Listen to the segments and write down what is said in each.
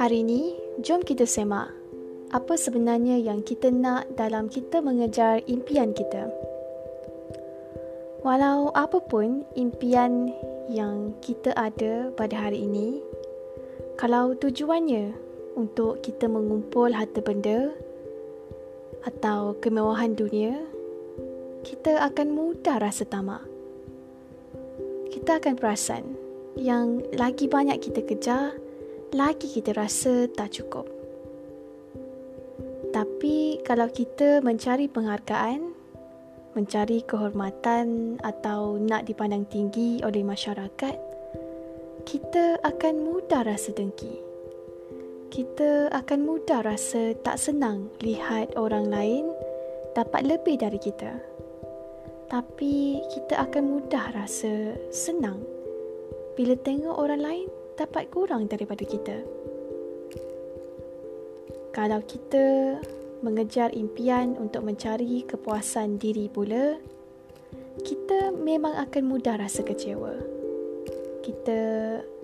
Hari ini, jom kita semak apa sebenarnya yang kita nak dalam kita mengejar impian kita. Walau apa pun impian yang kita ada pada hari ini, kalau tujuannya untuk kita mengumpul harta benda atau kemewahan dunia, kita akan mudah rasa tamak. Kita akan perasan yang lagi banyak kita kejar, lagi kita rasa tak cukup. Tapi kalau kita mencari penghargaan, mencari kehormatan atau nak dipandang tinggi oleh masyarakat, kita akan mudah rasa dengki. Kita akan mudah rasa tak senang lihat orang lain dapat lebih dari kita. Tapi kita akan mudah rasa senang bila tengok orang lain dapat kurang daripada kita. Kalau kita mengejar impian untuk mencari kepuasan diri pula, kita memang akan mudah rasa kecewa. Kita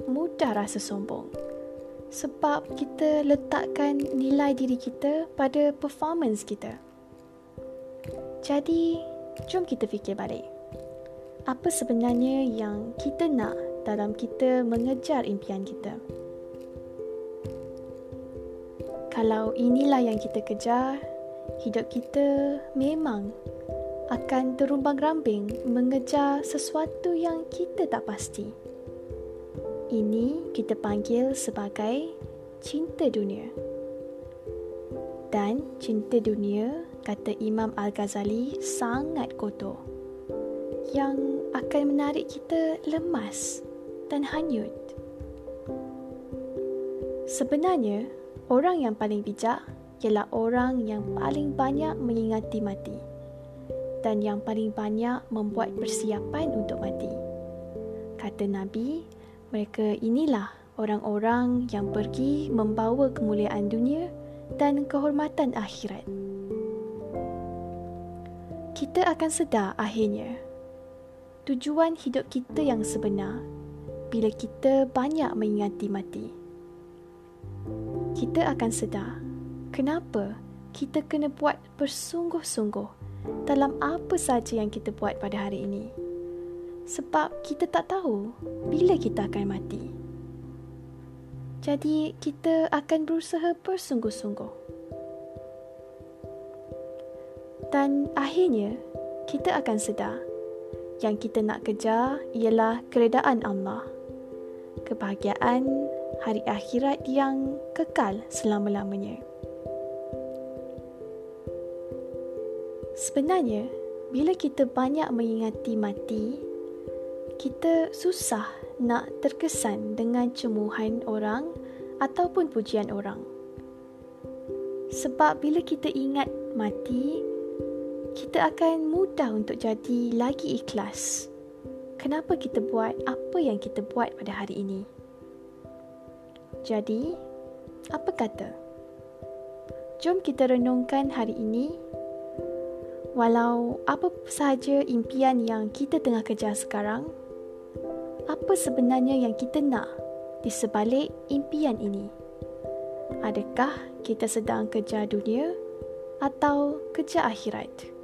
mudah rasa sombong. Sebab kita letakkan nilai diri kita pada performance kita. Jadi, jom kita fikir balik. Apa sebenarnya yang kita nak dalam kita mengejar impian kita. Kalau inilah yang kita kejar, hidup kita memang akan terumbang rambing mengejar sesuatu yang kita tak pasti. Ini kita panggil sebagai cinta dunia. Dan cinta dunia, kata Imam Al-Ghazali, sangat kotor. Yang akan menarik kita lemas dan hanyut. Sebenarnya, orang yang paling bijak ialah orang yang paling banyak mengingati mati dan yang paling banyak membuat persiapan untuk mati. Kata Nabi, mereka inilah orang-orang yang pergi membawa kemuliaan dunia dan kehormatan akhirat. Kita akan sedar akhirnya tujuan hidup kita yang sebenar bila kita banyak mengingati mati. Kita akan sedar kenapa kita kena buat bersungguh-sungguh dalam apa saja yang kita buat pada hari ini. Sebab kita tak tahu bila kita akan mati. Jadi kita akan berusaha bersungguh-sungguh. Dan akhirnya kita akan sedar yang kita nak kejar ialah keredaan Allah kebahagiaan hari akhirat yang kekal selama-lamanya. Sebenarnya, bila kita banyak mengingati mati, kita susah nak terkesan dengan cemuhan orang ataupun pujian orang. Sebab bila kita ingat mati, kita akan mudah untuk jadi lagi ikhlas kenapa kita buat apa yang kita buat pada hari ini. Jadi, apa kata? Jom kita renungkan hari ini walau apa sahaja impian yang kita tengah kejar sekarang, apa sebenarnya yang kita nak di sebalik impian ini? Adakah kita sedang kejar dunia atau kejar akhirat?